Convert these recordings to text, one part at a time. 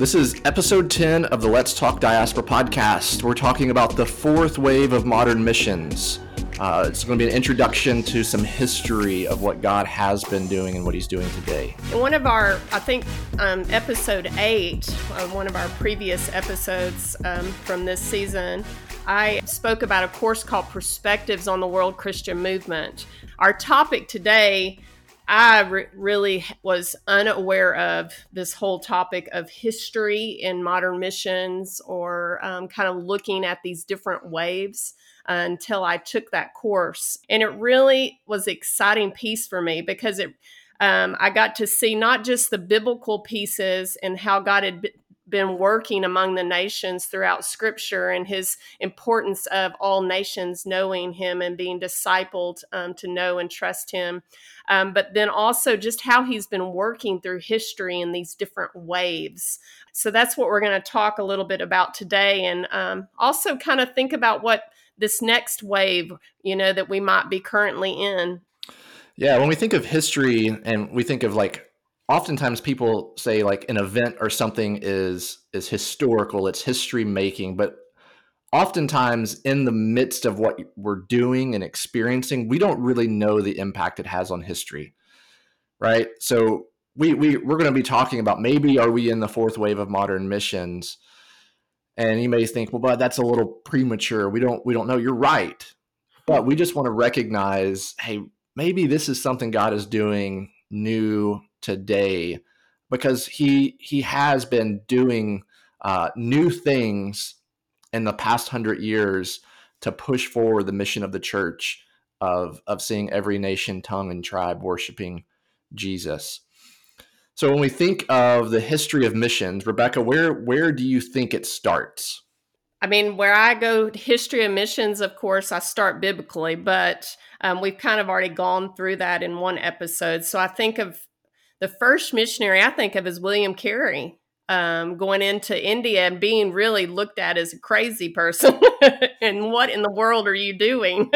This is episode 10 of the Let's Talk Diaspora podcast. We're talking about the fourth wave of modern missions. Uh, it's going to be an introduction to some history of what God has been doing and what He's doing today. In one of our, I think, um, episode eight, uh, one of our previous episodes um, from this season, I spoke about a course called Perspectives on the World Christian Movement. Our topic today I re- really was unaware of this whole topic of history in modern missions or um, kind of looking at these different waves until I took that course. And it really was an exciting piece for me because it um, I got to see not just the biblical pieces and how God had been working among the nations throughout scripture and his importance of all nations knowing him and being discipled um, to know and trust him. Um, but then also just how he's been working through history in these different waves. So that's what we're going to talk a little bit about today and um, also kind of think about what this next wave, you know, that we might be currently in. Yeah, when we think of history and we think of like oftentimes people say like an event or something is is historical it's history making but oftentimes in the midst of what we're doing and experiencing we don't really know the impact it has on history right? So we, we we're going to be talking about maybe are we in the fourth wave of modern missions? And you may think well but that's a little premature. We don't we don't know. You're right. But we just want to recognize hey maybe this is something god is doing new today because he he has been doing uh, new things in the past hundred years to push forward the mission of the church of of seeing every nation, tongue, and tribe worshiping Jesus. So when we think of the history of missions, Rebecca, where where do you think it starts? I mean, where I go, history of missions, of course, I start biblically, but um, we've kind of already gone through that in one episode. So I think of the first missionary I think of is William Carey. Um, going into India and being really looked at as a crazy person. and what in the world are you doing?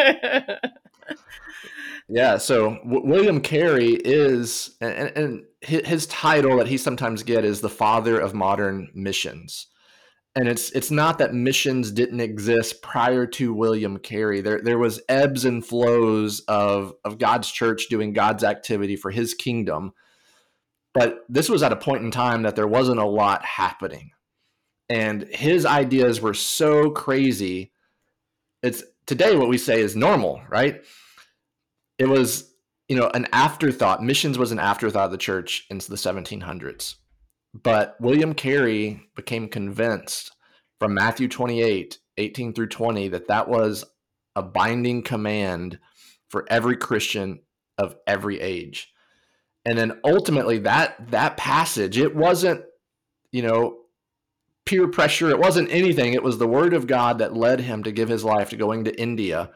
yeah, so w- William Carey is, and, and his title that he sometimes get is the father of modern missions and it's it's not that missions didn't exist prior to William Carey. There there was ebbs and flows of of God's church doing God's activity for His kingdom, but this was at a point in time that there wasn't a lot happening. And his ideas were so crazy. It's today what we say is normal, right? It was, you know, an afterthought. Missions was an afterthought of the church into the 1700s. But William Carey became convinced from Matthew 28, 18 through 20, that that was a binding command for every Christian of every age and then ultimately that that passage it wasn't you know peer pressure it wasn't anything. It was the word of god that led him to give his life to going to india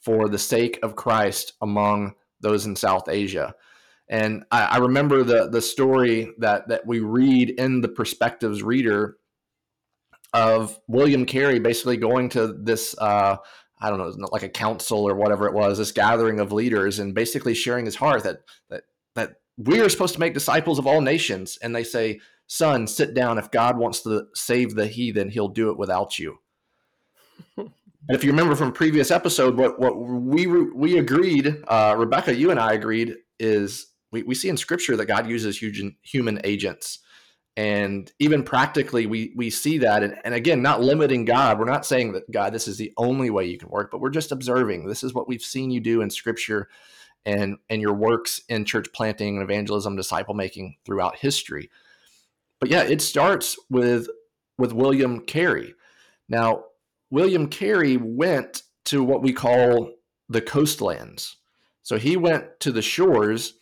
for the sake of christ among those in south asia. And i, I remember the the story that that we read in the perspectives reader of william carey basically going to this uh, I don't know, like a council or whatever it was, this gathering of leaders, and basically sharing his heart that that that we are supposed to make disciples of all nations. And they say, son, sit down. If God wants to save the heathen, he'll do it without you. and if you remember from previous episode, what, what we, we agreed, uh, Rebecca, you and I agreed is we, we see in scripture that God uses human, human agents. And even practically, we, we see that. And, and again, not limiting God. We're not saying that, God, this is the only way you can work, but we're just observing. This is what we've seen you do in scripture and and your works in church planting and evangelism disciple making throughout history. But yeah it starts with with william carey. Now william carey went to what we call the coastlands. So he went to the shores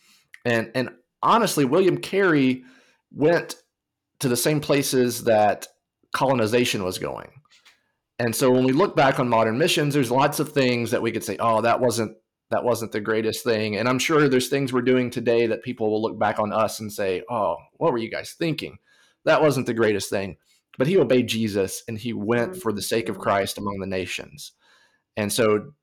and and honestly william carey went to the same places that colonization was going. And so when we look back on modern missions there's lots of things that we could say oh that wasn't that wasn't the greatest thing. And I'm sure there's things we're doing today that people will look back on us and say, oh, what were you guys thinking? That wasn't the greatest thing. But he obeyed Jesus and he went for the sake of mm-hmm. Christ among the nations. And so,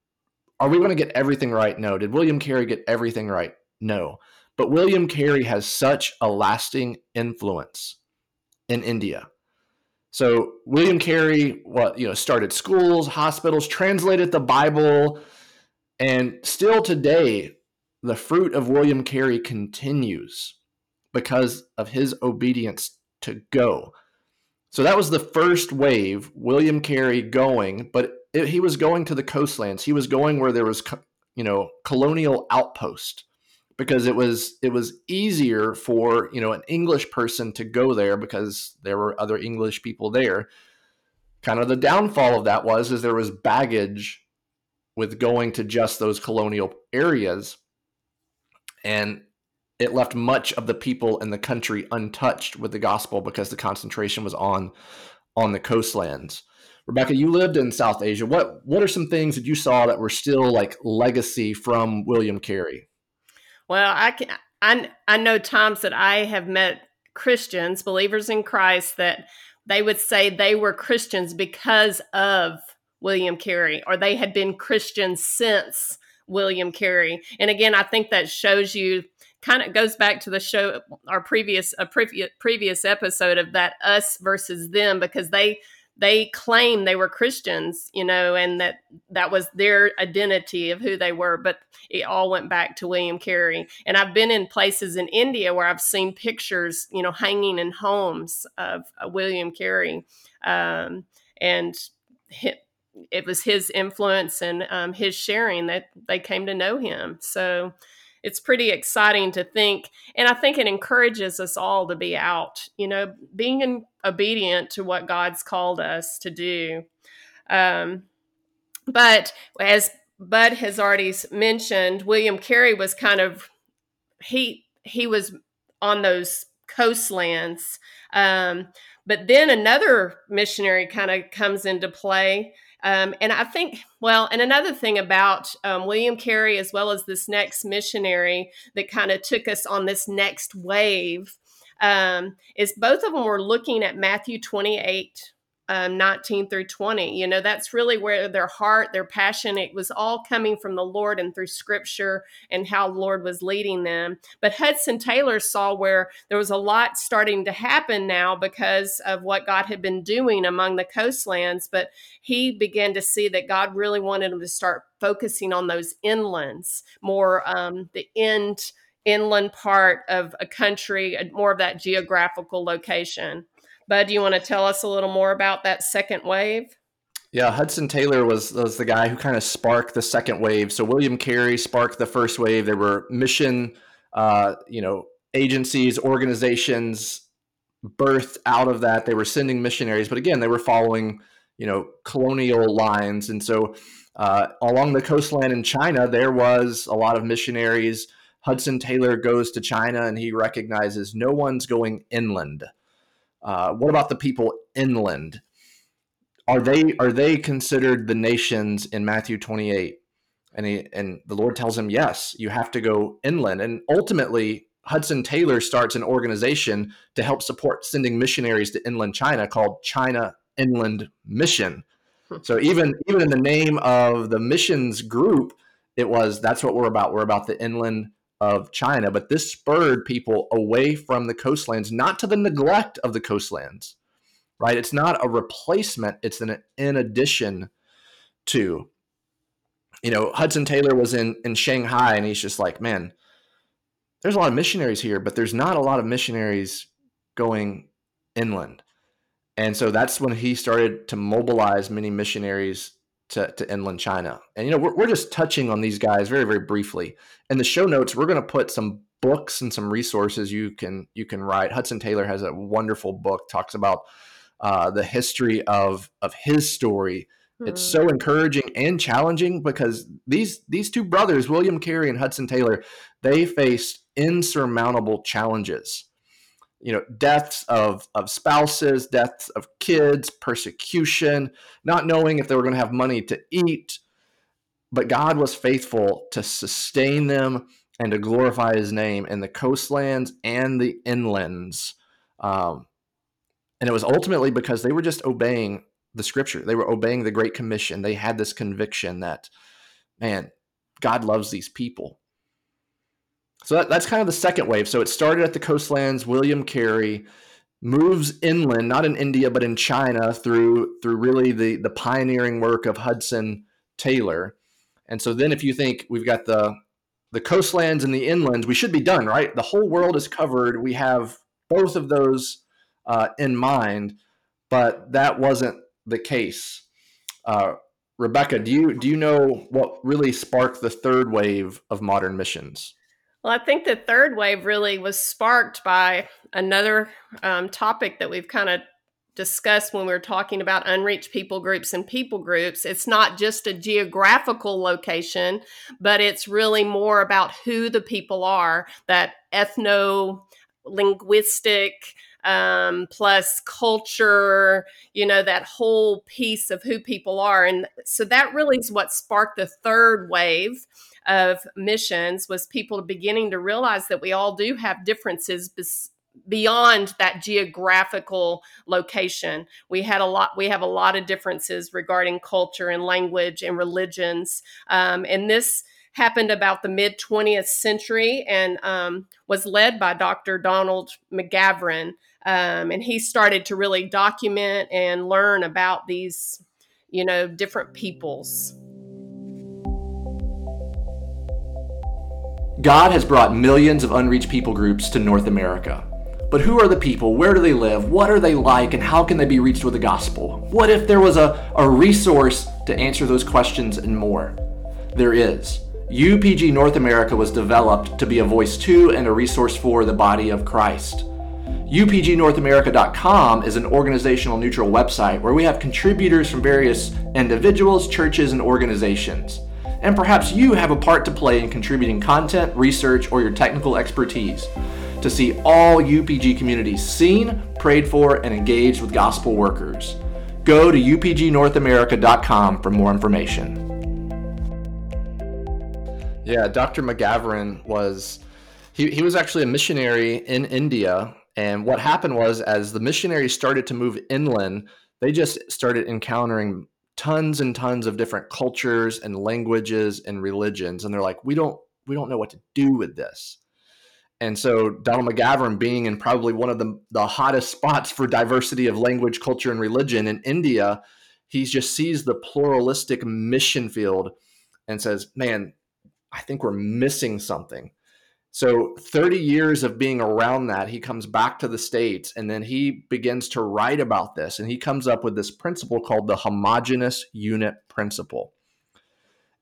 are we going to get everything right? No. Did William Carey get everything right? No. But William Carey has such a lasting influence in India. So William Carey, what you know, started schools, hospitals, translated the Bible, and still today, the fruit of William Carey continues because of his obedience to go. So that was the first wave, William Carey going, but it, he was going to the coastlands. He was going where there was, you know, colonial outpost because it was it was easier for you know an English person to go there because there were other English people there. Kind of the downfall of that was is there was baggage with going to just those colonial areas, and it left much of the people in the country untouched with the gospel because the concentration was on on the coastlands. Rebecca, you lived in South Asia. What what are some things that you saw that were still like legacy from William Carey? Well, I can I I know times that I have met Christians, believers in Christ, that they would say they were Christians because of William Carey, or they had been Christians since William Carey. And again, I think that shows you kind of goes back to the show our previous a previous previous episode of that us versus them because they they claim they were Christians, you know, and that that was their identity of who they were. But it all went back to William Carey. And I've been in places in India where I've seen pictures, you know, hanging in homes of uh, William Carey, um, and it was his influence and um, his sharing that they came to know him. So it's pretty exciting to think and i think it encourages us all to be out you know being in, obedient to what god's called us to do um, but as bud has already mentioned william carey was kind of he he was on those coastlands um, but then another missionary kind of comes into play um, and I think, well, and another thing about um, William Carey, as well as this next missionary that kind of took us on this next wave, um, is both of them were looking at Matthew 28 um, 19 through 20. You know, that's really where their heart, their passion, it was all coming from the Lord and through scripture and how the Lord was leading them. But Hudson Taylor saw where there was a lot starting to happen now because of what God had been doing among the coastlands. But he began to see that God really wanted him to start focusing on those inlands, more um, the end inland part of a country, more of that geographical location. Bud, do you want to tell us a little more about that second wave? Yeah, Hudson Taylor was was the guy who kind of sparked the second wave. So William Carey sparked the first wave. There were mission, uh, you know, agencies, organizations birthed out of that. They were sending missionaries, but again, they were following, you know, colonial lines. And so uh, along the coastline in China, there was a lot of missionaries. Hudson Taylor goes to China and he recognizes no one's going inland. Uh, what about the people inland? Are they are they considered the nations in Matthew 28? And he, and the Lord tells him, yes, you have to go inland. And ultimately, Hudson Taylor starts an organization to help support sending missionaries to inland China called China Inland Mission. Hmm. So even even in the name of the missions group, it was that's what we're about. We're about the inland of China, but this spurred people away from the coastlands, not to the neglect of the coastlands, right? It's not a replacement, it's an in addition to. You know, Hudson Taylor was in in Shanghai and he's just like, man, there's a lot of missionaries here, but there's not a lot of missionaries going inland. And so that's when he started to mobilize many missionaries to, to inland China. And, you know, we're, we're just touching on these guys very, very briefly. In the show notes, we're going to put some books and some resources you can you can write. Hudson Taylor has a wonderful book talks about uh, the history of of his story. Mm-hmm. It's so encouraging and challenging because these these two brothers, William Carey and Hudson Taylor, they faced insurmountable challenges you know deaths of of spouses deaths of kids persecution not knowing if they were going to have money to eat. But god was faithful to sustain them and to glorify his name in the coastlands and the inlands. Um, and it was ultimately because they were just obeying the scripture. They were obeying the great commission. They had this conviction that man god loves these people so that, that's kind of the second wave. So it started at the coastlands, William Carey. moves inland, not in India, but in China through through really the the pioneering work of Hudson Taylor. And so then if you think we've got the the coastlands and the inlands, we should be done, right? The whole world is covered. We have both of those uh, in mind, but that wasn't the case. Uh, Rebecca, do you do you know what really sparked the third wave of modern missions? Well, I think the third wave really was sparked by another um, topic that we've kind of discussed when we are talking about unreached people groups and people groups. It's not just a geographical location, but it's really more about who the people are, that ethno linguistic um, plus culture, you know, that whole piece of who people are. And so that really is what sparked the third wave of missions was people beginning to realize that we all do have differences beyond that geographical location. We had a lot we have a lot of differences regarding culture and language and religions um, and this happened about the mid 20th century and um, was led by dr donald mcgavran um, and he started to really document and learn about these you know different peoples God has brought millions of unreached people groups to North America. But who are the people? Where do they live? What are they like? And how can they be reached with the gospel? What if there was a, a resource to answer those questions and more? There is. UPG North America was developed to be a voice to and a resource for the body of Christ. UPGNorthAmerica.com is an organizational neutral website where we have contributors from various individuals, churches, and organizations and perhaps you have a part to play in contributing content, research, or your technical expertise to see all UPG communities seen, prayed for, and engaged with gospel workers. Go to upgnorthamerica.com for more information. Yeah, Dr. McGavran was he, he was actually a missionary in India. And what happened was as the missionaries started to move inland, they just started encountering tons and tons of different cultures and languages and religions and they're like we don't we don't know what to do with this. And so donald mcgavran being in probably one of the, the hottest spots for diversity of language culture and religion in india he just sees the pluralistic mission field and says man i think we're missing something so 30 years of being around that, he comes back to the States and then he begins to write about this. And he comes up with this principle called the homogenous unit principle.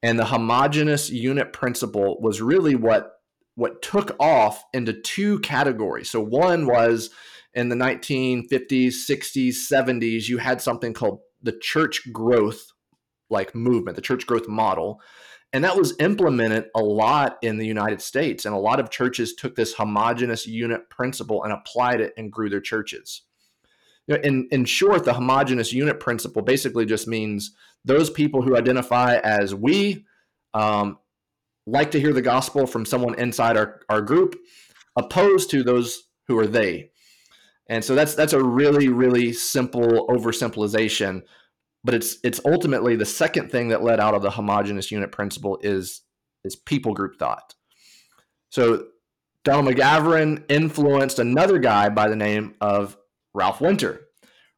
And the homogenous unit principle was really what, what took off into two categories. So one was in the 1950s, 60s, 70s, you had something called the church growth like movement, the church growth model and that was implemented a lot in the United States. And a lot of churches took this homogenous unit principle and applied it and grew their churches. In, in short, the homogenous unit principle basically just means those people who identify as we um, like to hear the gospel from someone inside our, our group, opposed to those who are they. And so that's that's a really, really simple oversimplification but it's it's ultimately the second thing that led out of the homogenous unit principle is is people group thought. So Donald McGavran influenced another guy by the name of Ralph Winter.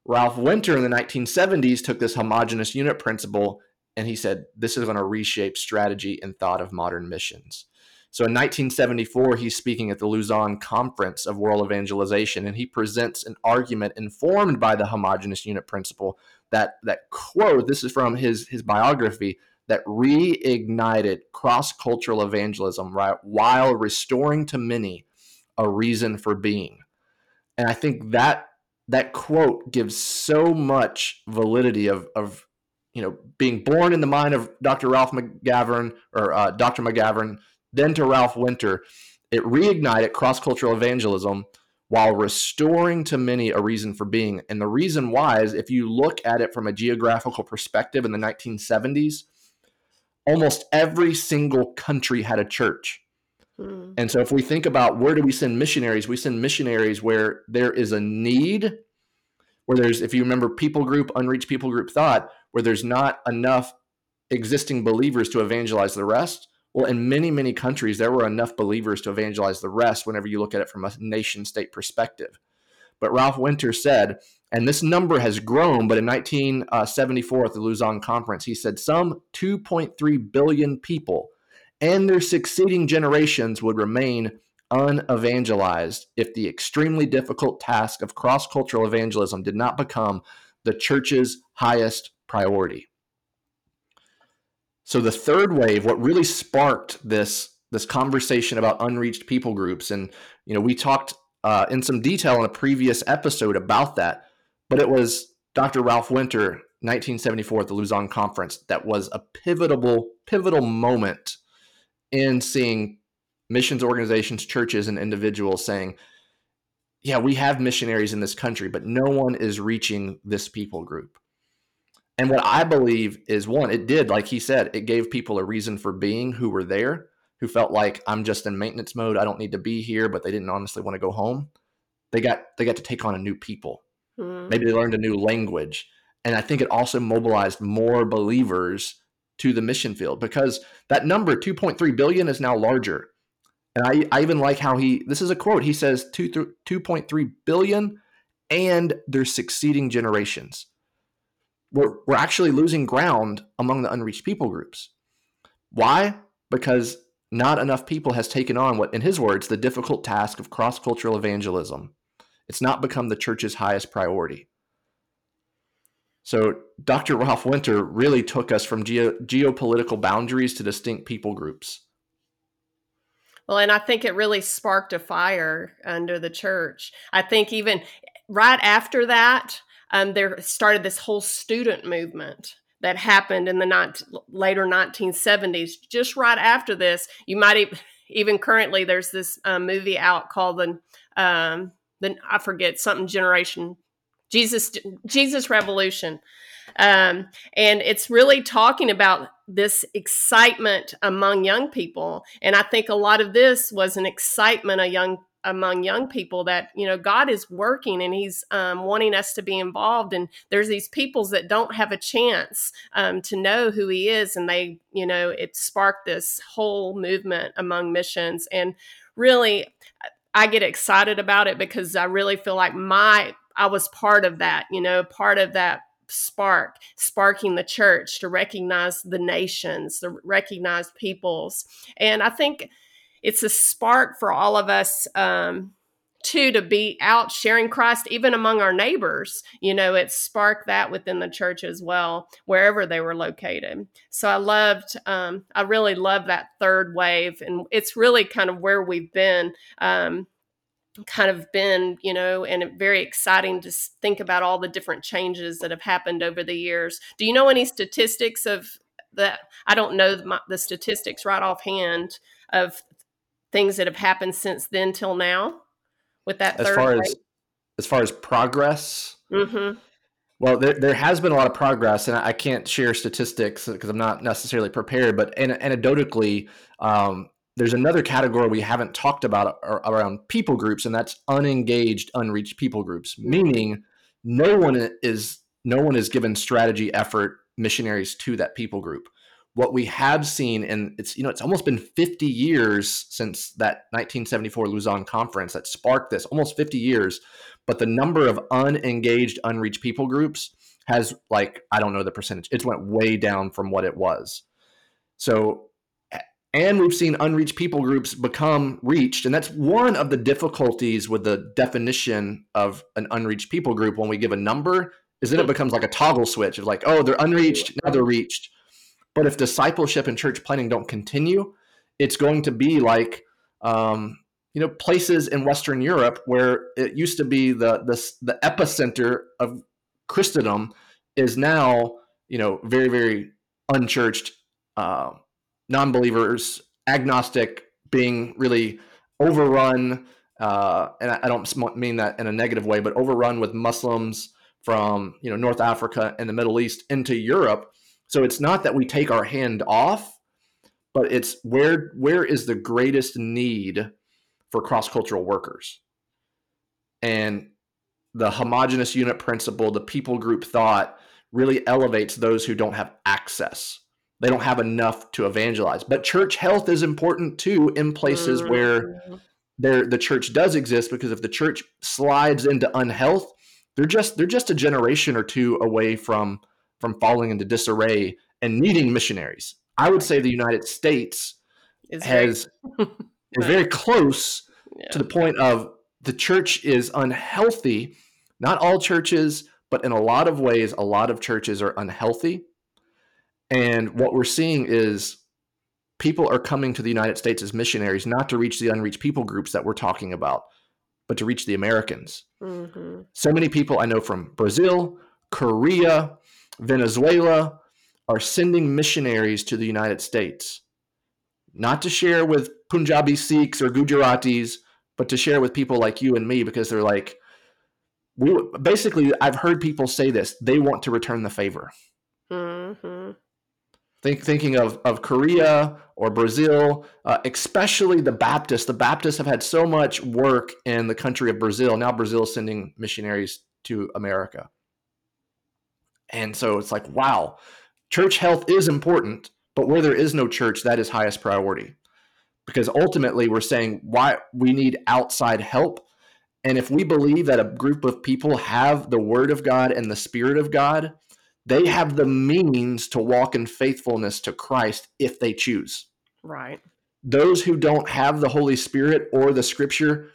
Ralph Winter in the 1970s took this homogenous unit principle and he said, This is going to reshape strategy and thought of modern missions. So in 1974, he's speaking at the Lausanne Conference of World Evangelization, and he presents an argument informed by the homogenous unit principle that that quote this is from his his biography that reignited cross-cultural evangelism right while restoring to many a reason for being. And i think that that quote gives so much validity of of you know being born in the mind of dr ralph mcgavran or uh, dr mcgavran then to ralph winter it reignited cross-cultural evangelism while restoring to many a reason for being. And the reason why is if you look at it from a geographical perspective in the 1970s, almost every single country had a church. Hmm. And so if we think about where do we send missionaries, we send missionaries where there is a need, where there's, if you remember people group, unreached people group thought, where there's not enough existing believers to evangelize the rest well, in many, many countries, there were enough believers to evangelize the rest whenever you look at it from a nation state perspective. But Ralph Winter said, and this number has grown, but in 1974 at the Lausanne Conference, he said some 2.3 billion people and their succeeding generations would remain unevangelized if the extremely difficult task of cross cultural evangelism did not become the church's highest priority. So the third wave, what really sparked this this conversation about unreached people groups, and you know, we talked uh, in some detail in a previous episode about that, but it was Dr. Ralph Winter, 1974 at the Lausanne Conference, that was a pivotal pivotal moment in seeing missions organizations, churches, and individuals saying, yeah, we have missionaries in this country, but no one is reaching this people group. And what I believe is one, it did, like he said, it gave people a reason for being who were there, who felt like I'm just in maintenance mode. I don't need to be here, but they didn't honestly want to go home. They got they got to take on a new people. Mm-hmm. Maybe they learned a new language. And I think it also mobilized more believers to the mission field because that number 2.3 billion is now larger. And I, I even like how he this is a quote. He says 2 2.3 billion and their succeeding generations. We're, we're actually losing ground among the unreached people groups. Why? Because not enough people has taken on what in his words the difficult task of cross-cultural evangelism. It's not become the church's highest priority. So Dr. Ralph Winter really took us from geo- geopolitical boundaries to distinct people groups. Well, and I think it really sparked a fire under the church. I think even right after that, um, there started this whole student movement that happened in the not, later 1970s. Just right after this, you might even, even currently there's this um, movie out called the um, the I forget something generation Jesus Jesus Revolution. Um, and it's really talking about this excitement among young people. And I think a lot of this was an excitement a young among young people that you know God is working and He's um, wanting us to be involved. And there's these peoples that don't have a chance um, to know who He is, and they you know it sparked this whole movement among missions. And really, I get excited about it because I really feel like my I was part of that, you know, part of that spark, sparking the church to recognize the nations, to recognize peoples. And I think it's a spark for all of us um, too to be out sharing Christ even among our neighbors. You know, it sparked that within the church as well, wherever they were located. So I loved, um, I really love that third wave, and it's really kind of where we've been. Um, kind of been, you know, and very exciting to think about all the different changes that have happened over the years. Do you know any statistics of that? I don't know the, the statistics right offhand of things that have happened since then till now with that. As far as as far as progress. Mm-hmm. Well, there, there has been a lot of progress, and I can't share statistics because I'm not necessarily prepared. But anecdotally, um, there's another category we haven't talked about around people groups, and that's unengaged, unreached people groups, meaning no one is no one is given strategy, effort, missionaries to that people group. What we have seen, and it's you know it's almost been 50 years since that 1974 Lausanne conference that sparked this, almost 50 years, but the number of unengaged, unreached people groups has like I don't know the percentage. It's went way down from what it was. So and we've seen unreached people groups become reached and that's one of the difficulties with the definition of an unreached people group when we give a number is that it becomes like a toggle switch of like oh they're unreached now they're reached but if discipleship and church planning don't continue it's going to be like um, you know places in western europe where it used to be the the, the epicenter of christendom is now you know very very unchurched uh, non-believers, agnostic, being really overrun. Uh, and I, I don't mean that in a negative way, but overrun with Muslims from you know North Africa and the Middle East into Europe. So it's not that we take our hand off, but it's where where is the greatest need for cross-cultural workers? And the homogenous unit principle, the people group thought really elevates those who don't have access they don't have enough to evangelize. But church health is important too in places mm-hmm. where there the church does exist because if the church slides into unhealth, they're just they're just a generation or two away from from falling into disarray and needing missionaries. I would say the United States is has very, is very close yeah. to the point of the church is unhealthy. Not all churches, but in a lot of ways, a lot of churches are unhealthy. And what we're seeing is people are coming to the United States as missionaries, not to reach the unreached people groups that we're talking about, but to reach the Americans. Mm-hmm. So many people I know from Brazil, Korea, Venezuela are sending missionaries to the United States, not to share with Punjabi Sikhs or Gujaratis, but to share with people like you and me because they're like, we basically, I've heard people say this, they want to return the favor. Mm-hmm. Think, thinking of, of Korea or Brazil, uh, especially the Baptists. The Baptists have had so much work in the country of Brazil. Now Brazil is sending missionaries to America. And so it's like, wow, church health is important, but where there is no church, that is highest priority. Because ultimately, we're saying why we need outside help. And if we believe that a group of people have the word of God and the spirit of God, they have the means to walk in faithfulness to Christ if they choose. Right. Those who don't have the Holy Spirit or the scripture,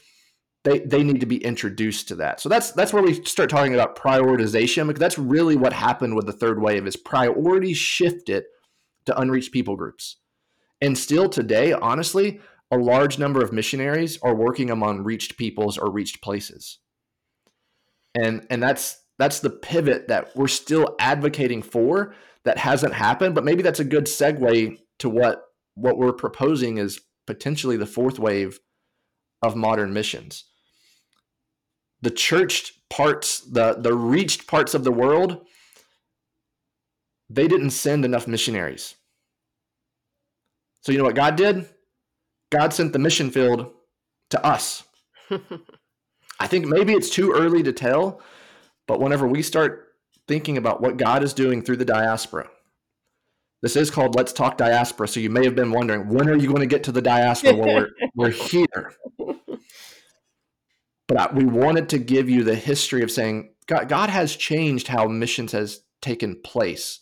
they they need to be introduced to that. So that's that's where we start talking about prioritization because that's really what happened with the third wave is priorities shifted to unreached people groups. And still today, honestly, a large number of missionaries are working among reached peoples or reached places. And and that's that's the pivot that we're still advocating for that hasn't happened, but maybe that's a good segue to what what we're proposing is potentially the fourth wave of modern missions. The church parts, the the reached parts of the world, they didn't send enough missionaries. So you know what God did? God sent the mission field to us. I think maybe it's too early to tell, but whenever we start thinking about what God is doing through the diaspora, this is called Let's Talk Diaspora. So you may have been wondering, when are you going to get to the diaspora? Well, we're, we're here. But we wanted to give you the history of saying God, God has changed how missions has taken place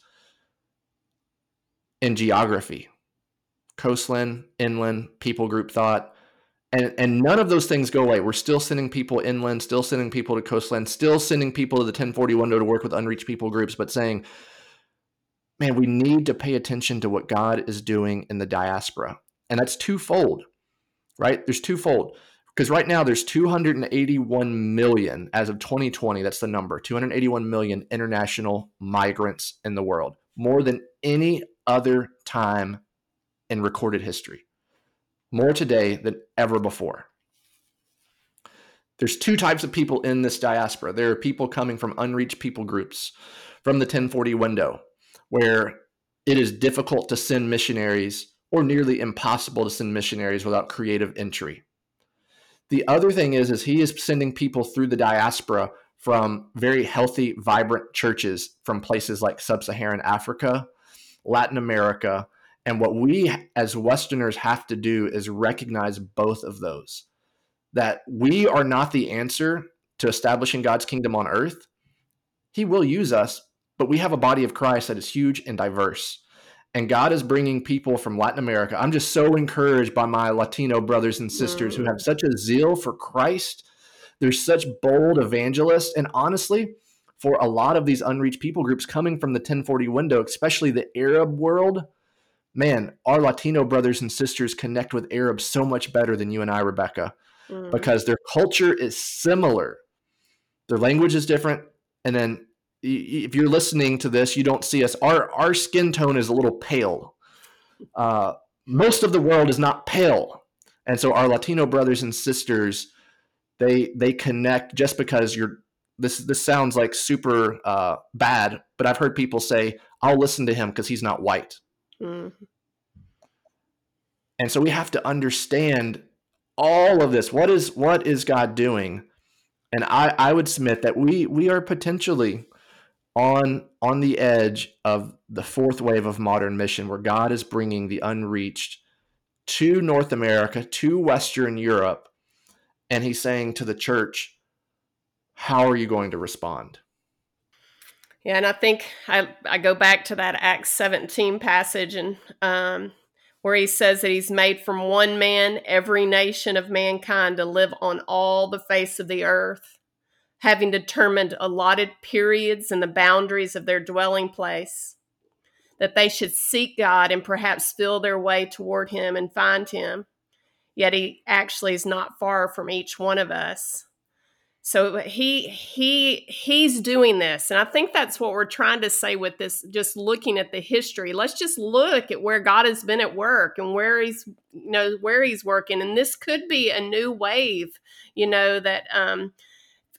in geography, coastland, inland, people group thought, and and none of those things go away. We're still sending people inland, still sending people to coastland, still sending people to the 1040 window to work with unreached people groups, but saying, man, we need to pay attention to what God is doing in the diaspora. And that's twofold, right? There's twofold. Because right now there's 281 million as of 2020, that's the number, 281 million international migrants in the world, more than any other time in recorded history more today than ever before. There's two types of people in this diaspora. There are people coming from unreached people groups from the 1040 window, where it is difficult to send missionaries or nearly impossible to send missionaries without creative entry. The other thing is, is he is sending people through the diaspora from very healthy, vibrant churches from places like sub-Saharan Africa, Latin America, and what we as Westerners have to do is recognize both of those that we are not the answer to establishing God's kingdom on earth. He will use us, but we have a body of Christ that is huge and diverse. And God is bringing people from Latin America. I'm just so encouraged by my Latino brothers and sisters who have such a zeal for Christ. They're such bold evangelists. And honestly, for a lot of these unreached people groups coming from the 1040 window, especially the Arab world, man, our Latino brothers and sisters connect with Arabs so much better than you and I, Rebecca, mm. because their culture is similar. Their language is different. And then if you're listening to this, you don't see us. Our, our skin tone is a little pale. Uh, most of the world is not pale. And so our Latino brothers and sisters, they they connect just because you're this this sounds like super uh, bad, but I've heard people say, "I'll listen to him because he's not white." Mm-hmm. And so we have to understand all of this. What is what is God doing? And I, I would submit that we we are potentially on on the edge of the fourth wave of modern mission where God is bringing the unreached to North America, to Western Europe, and he's saying to the church, how are you going to respond? Yeah, and I think I, I go back to that Acts 17 passage and um, where he says that he's made from one man every nation of mankind to live on all the face of the earth, having determined allotted periods and the boundaries of their dwelling place, that they should seek God and perhaps feel their way toward him and find him. Yet he actually is not far from each one of us. So he he he's doing this. And i think that's what we're trying to say with this just looking at the history. Let's just look at where god has been at work and where he's you know where he's working. And this could be a new wave you know that um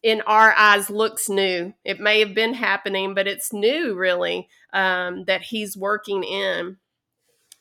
in our eyes looks new. It may have been happening but it's new really um that he's working in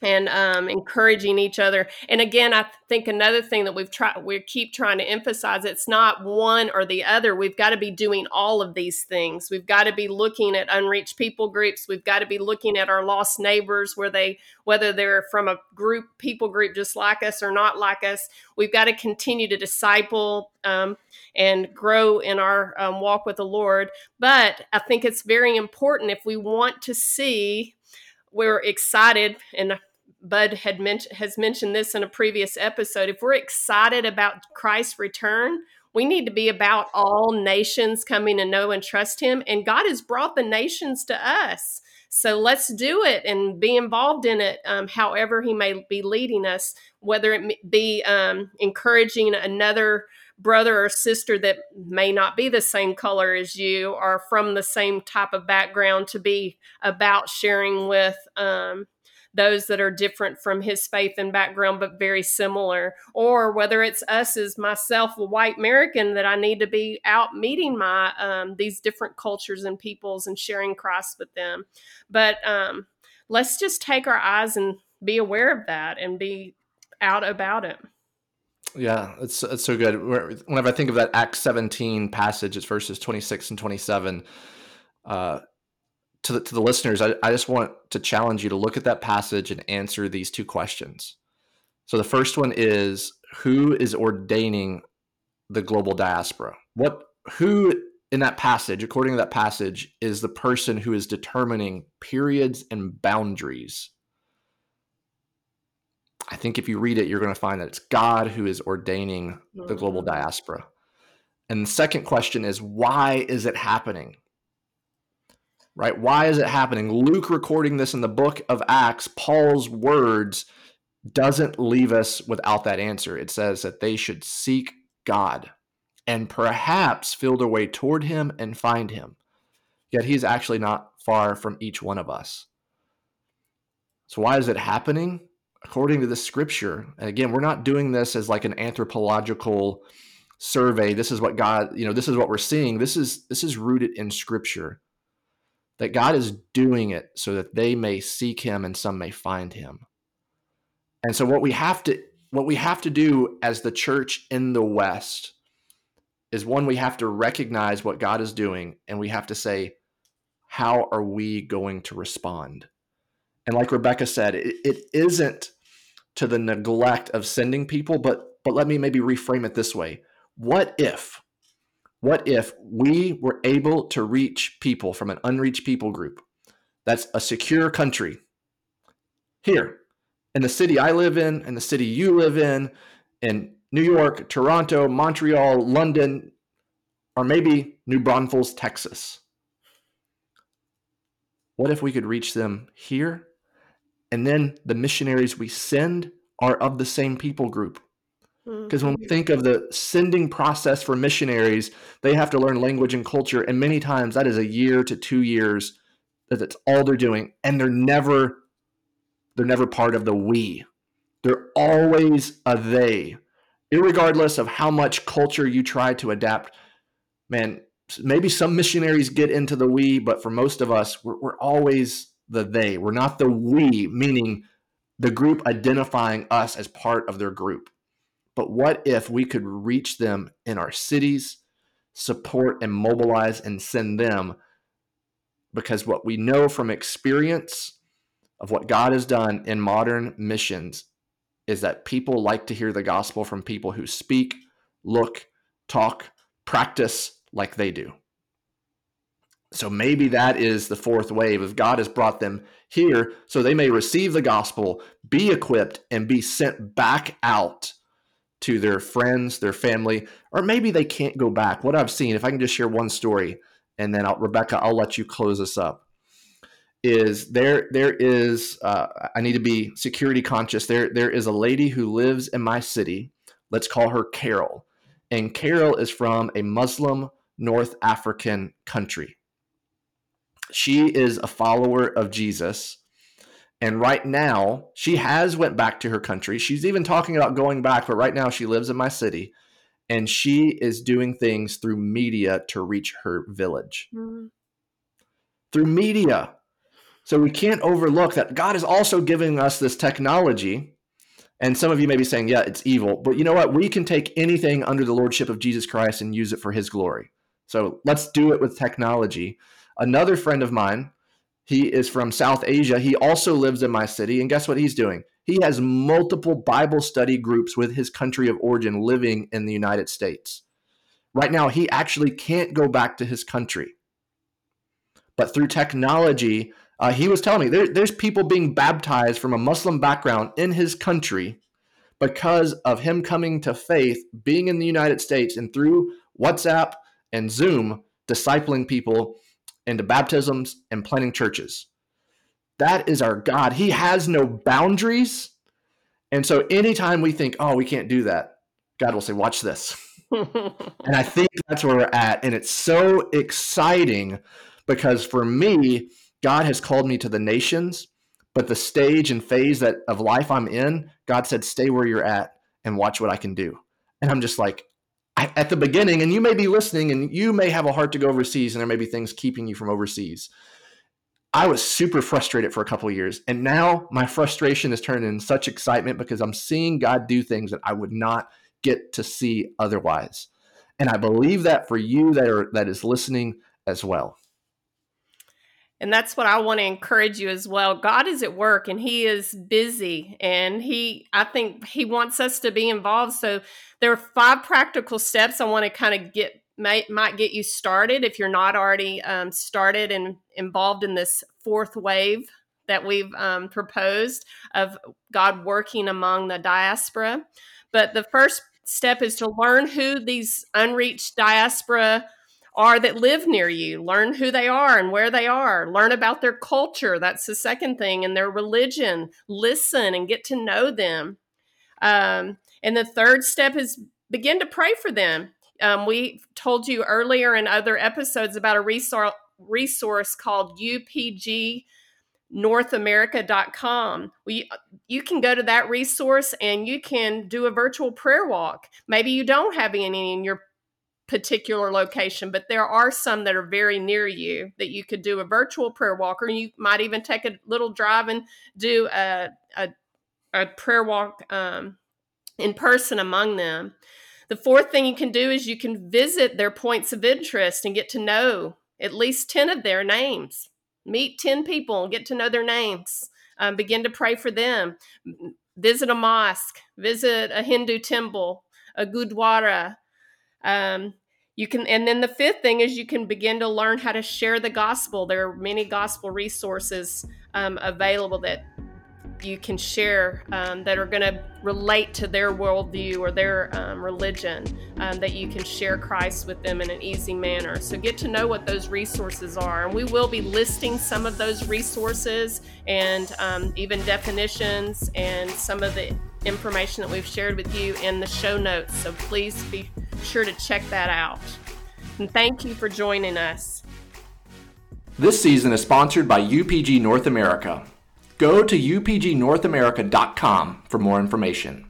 and um, encouraging each other. And again, I think another thing that we've tried, we keep trying to emphasize, it's not one or the other. We've got to be doing all of these things. We've got to be looking at unreached people groups. We've got to be looking at our lost neighbors, where they, whether they're from a group, people group just like us or not like us. We've got to continue to disciple um, and grow in our um, walk with the Lord. But I think it's very important if we want to see we're excited and Bud had mentioned has mentioned this in a previous episode. If we're excited about Christ's return, we need to be about all nations coming to know and trust him and God has brought the nations to us. So let's do it and be involved in it, um, however he may be leading us, whether it be um, encouraging another brother or sister that may not be the same color as you or from the same type of background to be about sharing with um, those that are different from his faith and background but very similar or whether it's us as myself a white american that i need to be out meeting my um, these different cultures and peoples and sharing christ with them but um, let's just take our eyes and be aware of that and be out about it yeah, it's it's so good. Whenever I think of that Acts 17 passage, it's verses 26 and 27. Uh, to the, to the listeners, I, I just want to challenge you to look at that passage and answer these two questions. So the first one is who is ordaining the global diaspora? What who in that passage, according to that passage, is the person who is determining periods and boundaries? I think if you read it, you're going to find that it's God who is ordaining the global mm-hmm. diaspora. And the second question is why is it happening? Right? Why is it happening? Luke recording this in the book of Acts, Paul's words doesn't leave us without that answer. It says that they should seek God and perhaps feel their way toward him and find him. Yet he's actually not far from each one of us. So, why is it happening? According to the scripture, and again, we're not doing this as like an anthropological survey. This is what God, you know, this is what we're seeing. This is this is rooted in scripture that God is doing it so that they may seek him and some may find him. And so what we have to what we have to do as the church in the West is one we have to recognize what God is doing and we have to say how are we going to respond? And like Rebecca said, it, it isn't to the neglect of sending people, but but let me maybe reframe it this way. What if what if we were able to reach people from an unreached people group that's a secure country here in the city I live in, in the city you live in, in New York, Toronto, Montreal, London, or maybe New Braunfels, Texas? What if we could reach them here? And then the missionaries we send are of the same people group. Because when we mm-hmm. think of the sending process for missionaries, they have to learn language and culture. And many times that is a year to two years that that's all they're doing. And they're never they're never part of the we. They're always a they. Irregardless of how much culture you try to adapt, man, maybe some missionaries get into the we, but for most of us, we're, we're always the they. We're not the we, meaning the group identifying us as part of their group. But what if we could reach them in our cities, support and mobilize and send them? Because what we know from experience of what God has done in modern missions is that people like to hear the gospel from people who speak look, talk, practice like they do. So maybe that is the fourth wave of God has brought them here so they may receive the gospel, be equipped, and be sent back out to their friends, their family, or maybe they can't go back. What I've seen, if I can just share one story, and then I'll, Rebecca, I'll let you close us up. Is there there is uh, I need to be security conscious. There there is a lady who lives in my city. Let's call her Carol, and Carol is from a Muslim North African country. She is a follower of Jesus and right now, she has went back to her country. She's even talking about going back, but right now she lives in my city and she is doing things through media to reach her village. Mm-hmm. Through media. So we can't overlook that God is also giving us this technology. And some of you may be saying, yeah, it's evil. But you know what? We can take anything under the lordship of Jesus Christ and use it for his glory. So let's do it with technology. Another friend of mine, he is from South Asia. He also lives in my city. And guess what he's doing? He has multiple Bible study groups with his country of origin living in the United States. Right now, he actually can't go back to his country. But through technology, uh, he was telling me there, there's people being baptized from a Muslim background in his country because of him coming to faith, being in the United States, and through WhatsApp and Zoom, discipling people into baptisms and planting churches. That is our God. He has no boundaries. And so anytime we think, oh, we can't do that, God will say, watch this. and I think that's where we're at. And it's so exciting because for me, God has called me to the nations, but the stage and phase that of life I'm in, God said, stay where you're at and watch what I can do. And I'm just like, at the beginning, and you may be listening and you may have a heart to go overseas, and there may be things keeping you from overseas. I was super frustrated for a couple years, and now my frustration is turned in such excitement because I'm seeing God do things that I would not get to see otherwise. And I believe that for you that are that is listening as well. And that's what I want to encourage you as well. God is at work and he is busy and he I think he wants us to be involved. So there are five practical steps I want to kind of get might might get you started if you're not already um, started and involved in this fourth wave that we've um, proposed of God working among the diaspora. But the first step is to learn who these unreached diaspora are that live near you. Learn who they are and where they are. Learn about their culture. That's the second thing, and their religion. Listen and get to know them. Um, and the third step is begin to pray for them. Um, we told you earlier in other episodes about a resource, resource called UPG northamerica.com well, you can go to that resource and you can do a virtual prayer walk maybe you don't have any in your particular location, but there are some that are very near you that you could do a virtual prayer walk, or you might even take a little drive and do a, a, a prayer walk um, in person among them. The fourth thing you can do is you can visit their points of interest and get to know at least 10 of their names. Meet 10 people and get to know their names. Um, begin to pray for them. Visit a mosque, visit a Hindu temple, a gurdwara, um, you can, and then the fifth thing is you can begin to learn how to share the gospel. There are many gospel resources um, available that you can share um, that are going to relate to their worldview or their um, religion um, that you can share Christ with them in an easy manner. So get to know what those resources are. And we will be listing some of those resources and um, even definitions and some of the information that we've shared with you in the show notes. So please be sure to check that out. And thank you for joining us. This season is sponsored by UPG North America. Go to upgnorthamerica.com for more information.